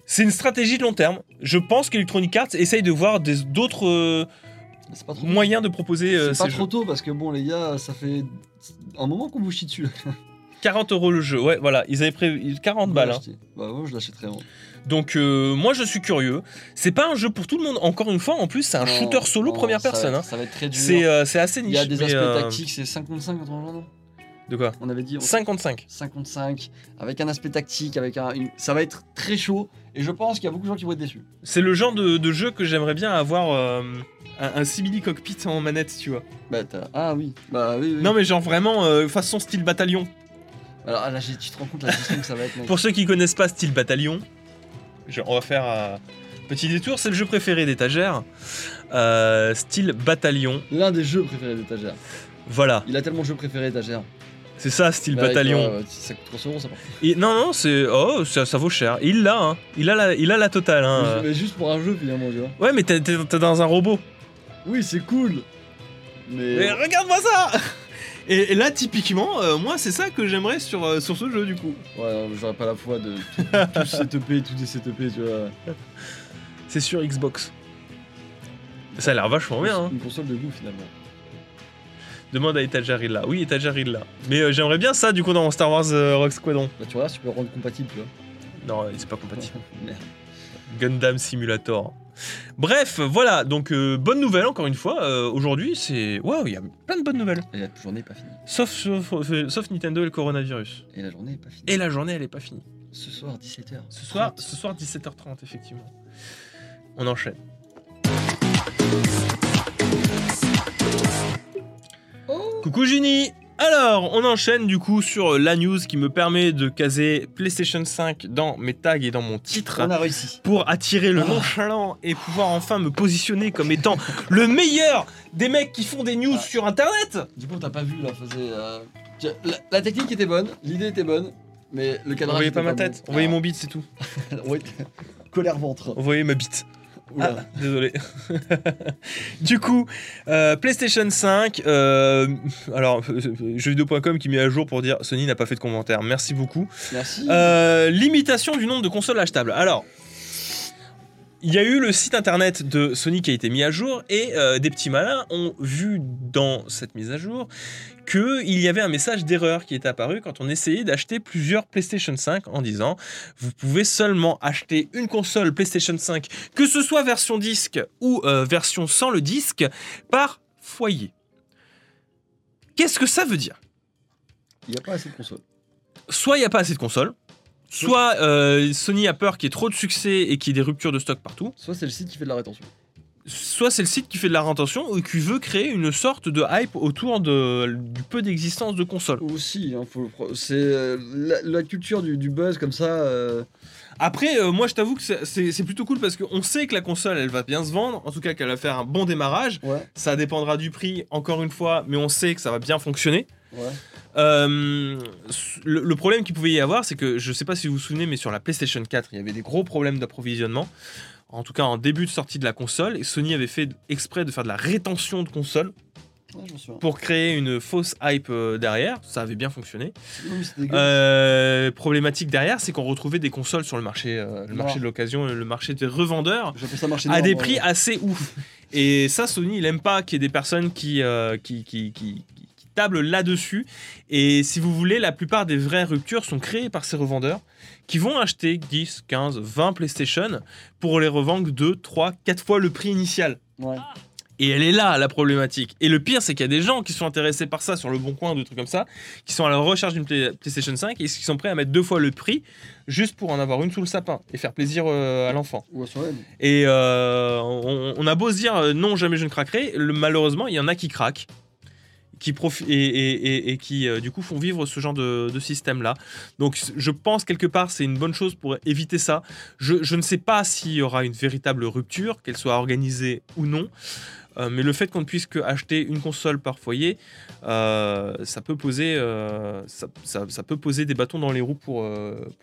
C'est une stratégie de long terme. Je pense qu'Electronic Arts essaye de voir d'autres euh, moyens de proposer euh, C'est pas trop tôt parce que bon les gars, ça fait un moment qu'on vous chie dessus. Là. 40 euros le jeu, ouais, voilà. Ils avaient prévu 40 Vous balles. hein. Bah ouais, je l'achèterais. moi. Donc euh, moi je suis curieux. C'est pas un jeu pour tout le monde. Encore une fois, en plus c'est un Non, shooter solo non, première ça personne. hein. Ça va être très dur. C'est euh, assez Il niche. y a des aspects euh, tactiques, c'est 55 contre non? De quoi? On avait dit on- 55. 55 avec un aspect tactique, avec un, une- ça va être très chaud et je pense qu'il y a beaucoup de gens qui vont être déçus. C'est le genre de, de jeu que j'aimerais bien avoir euh, un, un simili cockpit en manette, tu vois. Bah ah oui, bah oui. oui. Non mais genre vraiment euh, façon style bataillon. Alors ah, là tu te rends compte la gestion que ça va être. mec. Pour ceux qui connaissent pas style bataillon, je- on va faire un petit détour. C'est le jeu préféré d'étagère. Euh, style bataillon. L'un des jeux préférés d'étagère. Voilà, Il a tellement de jeux préférés d'étagère. c'est ça style Bah, bataillon. ouais, ouais, ça coûte 300 euros ça. Et- non non c'est oh ça, ça vaut cher. Il l'a hein. Il a la, il a la totale hein. Mais juste pour un jeu finalement, tu vois. Ouais mais t'es dans un robot. Oui, c'est cool. Mais, Mais regarde-moi ça et, et là, typiquement, euh, moi, c'est ça que j'aimerais sur, euh, sur ce jeu, du coup. ouais, j'aurais pas la foi de tout, tout tout désetuper, tu vois. C'est sur Xbox. Ça a l'air vachement bien. Hein. Une console de goût finalement. Demande à Etagerilla. Oui, Etagerilla. Mais euh, j'aimerais bien ça, du coup, dans Star Wars euh, Rogue Squadron. Là, tu vois, tu peux le rendre compatible, tu vois. Non, c'est pas compatible. Merde. Gundam Simulator. Bref, voilà. Donc, euh, bonne nouvelle, encore une fois. Euh, Aujourd'hui, c'est. Waouh, il y a plein de bonnes nouvelles. Et la journée est pas finie. Sauf, sauf, euh, sauf Nintendo et le coronavirus. Et la journée est pas finie. Et la journée, elle est pas finie. Ce soir, 17h. Ce soir, ce soir 17h30, effectivement. On enchaîne. Oh Coucou Juni Alors, on enchaîne du coup sur la news qui me permet de caser PlayStation 5 dans mes tags et dans mon titre On a réussi. pour attirer le Ah. nonchalant et pouvoir enfin me positionner comme étant le meilleur des mecs qui font des news Ah. sur internet Du coup, t'as pas vu là, faisait. euh, La, la technique était bonne, l'idée était bonne, mais le On cadrage. voyait était pas ma tête, on voyait mon bite, c'est tout. Colère ventre. On voyait ma bite. Oula. Ah, désolé. du coup, euh, PlayStation 5, euh, alors euh, jeuxvideo.com qui met à jour pour dire Sony n'a pas fait de commentaire. Merci beaucoup. Merci. Euh, limitation du nombre de consoles achetables. Alors, il y a eu le site internet de Sony qui a été mis à jour et euh, des petits malins ont vu dans cette mise à jour qu'il y avait un message d'erreur qui était apparu quand on essayait d'acheter plusieurs PlayStation 5 en disant vous pouvez seulement acheter une console PlayStation 5, que ce soit version disque ou euh, version sans le disque, par foyer. Qu'est-ce que ça veut dire? Il y a pas assez de consoles. soit il n'y a pas assez de consoles, soit euh, Sony a peur qu'il y ait trop de succès et qu'il y ait des ruptures de stock partout, Soit c'est le site qui fait de la rétention. soit c'est le site qui fait de la rétention ou qui veut créer une sorte de hype autour de, du peu d'existence de consoles. Aussi, hein, faut le pro- c'est euh, la, la culture du, du buzz comme ça. euh, Après, euh, moi je t'avoue que c'est- c'est c'est plutôt cool parce qu'on sait que la console elle va bien se vendre, en tout cas qu'elle va faire un bon démarrage. Ouais, Ça dépendra du prix, encore une fois, mais on sait que ça va bien fonctionner. Ouais. Euh, le, le problème qu'il pouvait y avoir, c'est que je sais pas si vous vous souvenez, mais sur la PlayStation 4, il y avait des gros problèmes d'approvisionnement. En tout cas, en début de sortie de la console, et Sony avait fait exprès de faire de la rétention de console Ouais, pour créer une fausse hype euh, derrière. Ça avait bien fonctionné. Euh, problématique derrière, c'est qu'on retrouvait des consoles sur le marché, euh, le marché de l'occasion, le marché des revendeurs J'appelle ça marché à des prix assez ouf. Et ça, Sony, il aime pas qu'il y ait des personnes qui, euh, qui, qui, qui, tablent là-dessus. Et si vous voulez, la plupart des vraies ruptures sont créées par ces revendeurs qui vont acheter 10, 15, 20 PlayStation pour les revendre 2, 3, 4 fois le prix initial. Ouais. Et elle est là, la problématique. Et le pire, c'est qu'il y a des gens qui sont intéressés par ça sur le bon coin, des trucs comme ça, qui sont à la recherche d'une Play- PlayStation 5 et qui sont prêts à mettre deux fois le prix juste pour en avoir une sous le sapin et faire plaisir euh, à l'enfant. Ou. Et euh, on, on a beau se dire euh, non, jamais je ne craquerai, le- malheureusement, il y en a qui craquent. Qui et, qui euh, du coup font vivre ce genre de, système-là. Donc je pense quelque part c'est une bonne chose pour éviter ça. Je, ne sais pas s'il y aura une véritable rupture, qu'elle soit organisée ou non. Euh, mais le fait qu'on ne puisse que acheter une console par foyer, euh, ça, peut poser, ça, peut poser des bâtons dans les roues pour,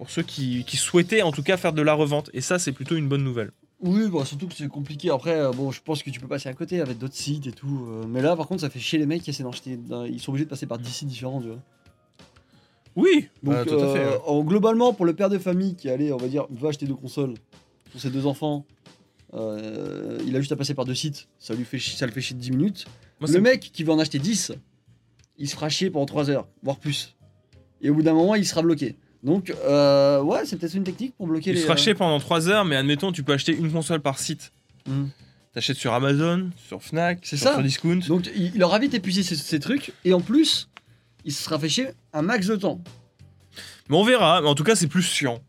ceux qui souhaitaient en tout cas faire de la revente. Et ça, c'est plutôt une bonne nouvelle. Oui, bon, surtout que c'est compliqué. Après, euh, bon, je pense que tu peux passer à côté avec d'autres sites et tout. euh, mais là, par contre, ça fait chier les mecs qui essaient d'en Ils sont obligés de passer par 10 sites différents, tu vois. Oui, Donc, bah, tout à fait. euh, en- globalement, pour le père de famille qui allait, on va dire, veut acheter deux consoles pour ses deux enfants, euh, il a juste à passer par deux sites. Ça lui fait chier, ça le fait chier de 10 minutes. Moi, le mec qui veut en acheter 10, il se fera chier pendant 3 heures, voire plus. Et au bout d'un moment, il sera bloqué. Donc, euh, ouais, c'est peut-être une technique pour bloquer il les. sera euh, acheté pendant 3 heures, mais admettons, tu peux acheter une console par site. hum. T'achètes sur Amazon, sur Fnac, C'est sur, ça. sur Discount. Donc, il, aura vite épuisé ces, ces trucs. Et en plus, il se sera fait chier un max de temps. Mais on verra, mais en tout cas, c'est plus chiant.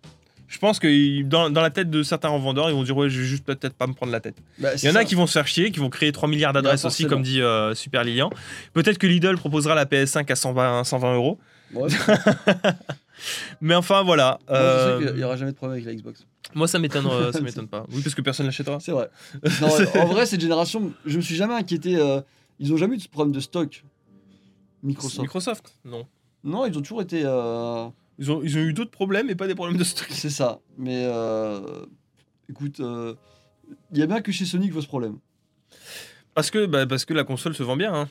Je pense que dans, dans la tête de certains revendeurs, ils vont dire Ouais, je vais juste peut-être pas me prendre la tête. Bah, Il y en a qui vont se faire chier, qui vont créer 3 milliards d'adresses aussi, forcément. comme dit euh, Super Lilian. Peut-être que Lidl proposera la PS5 à 120, 120 euros. Ouais, Mais enfin, voilà. Moi, Euh, je sais qu'il n'y aura jamais de problème avec la Xbox. moi, ça m'étonne, euh, ça m'étonne pas. Oui, parce que personne l'achètera. C'est vrai. Non, en vrai, cette génération, je me suis jamais inquiété. euh, ils ont jamais eu de problème de stock. Microsoft. Microsoft, non. Non, ils ont toujours été. euh, Ils ont, ils ont eu d'autres problèmes et pas des problèmes de stock. C'est ça. Mais euh, écoute, euh, il y a bien que chez Sony que ce problème. Parce que, bah, parce que la console se vend bien. hein.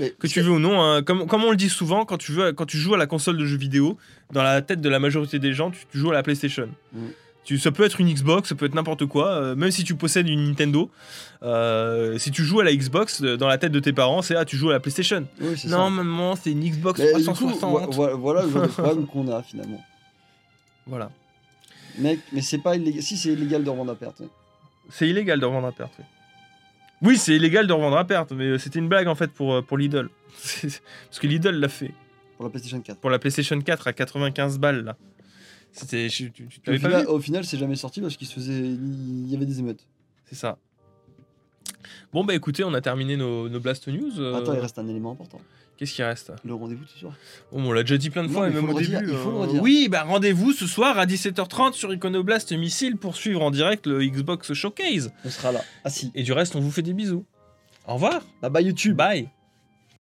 Mais Que tu veux ou non, hein, comme, comme on le dit souvent, quand tu, veux, quand tu joues à la console de jeux vidéo, dans la tête de la majorité des gens, tu, tu joues à la PlayStation. Mm. Tu, ça peut être une Xbox, ça peut être n'importe quoi, euh, même si tu possèdes une Nintendo. euh, si tu joues à la Xbox, euh, dans la tête de tes parents, c'est Ah, tu joues à la PlayStation. Oui, Non, ça. maman, c'est une Xbox Mais du coup, 360. vo- vo- voilà le genre de problème qu'on a finalement. Voilà. Mec, mais c'est pas illégal. Si, c'est illégal de revendre à perte. C'est illégal de revendre à perte. Oui, Oui, c'est illégal de revendre à perte, mais euh, c'était une blague en fait pour, euh, pour Lidl. Parce que Lidl l'a fait. Pour la PlayStation 4. Pour la PlayStation 4 à 95 balles là. C'était. Tu, tu, tu Puis t'avais Au final, vu au final, c'est jamais sorti parce qu'il se faisait. Il y avait des émeutes. C'est ça. Bon, bah écoutez, on a terminé nos, nos Blast News. euh, Attends, il reste un élément important. Qu'est-ce qui reste? Le rendez-vous de ce soir? Oh, on l'a déjà dit plein de Non, fois, mais et il même au redire, début. il faut le euh, redire. Oui, bah rendez-vous ce soir à 17h30 sur Iconoblast Missile pour suivre en direct le Xbox Showcase. On sera là. Ah si. Et du reste, on vous fait des bisous. Au revoir. Bye bye YouTube. Bye.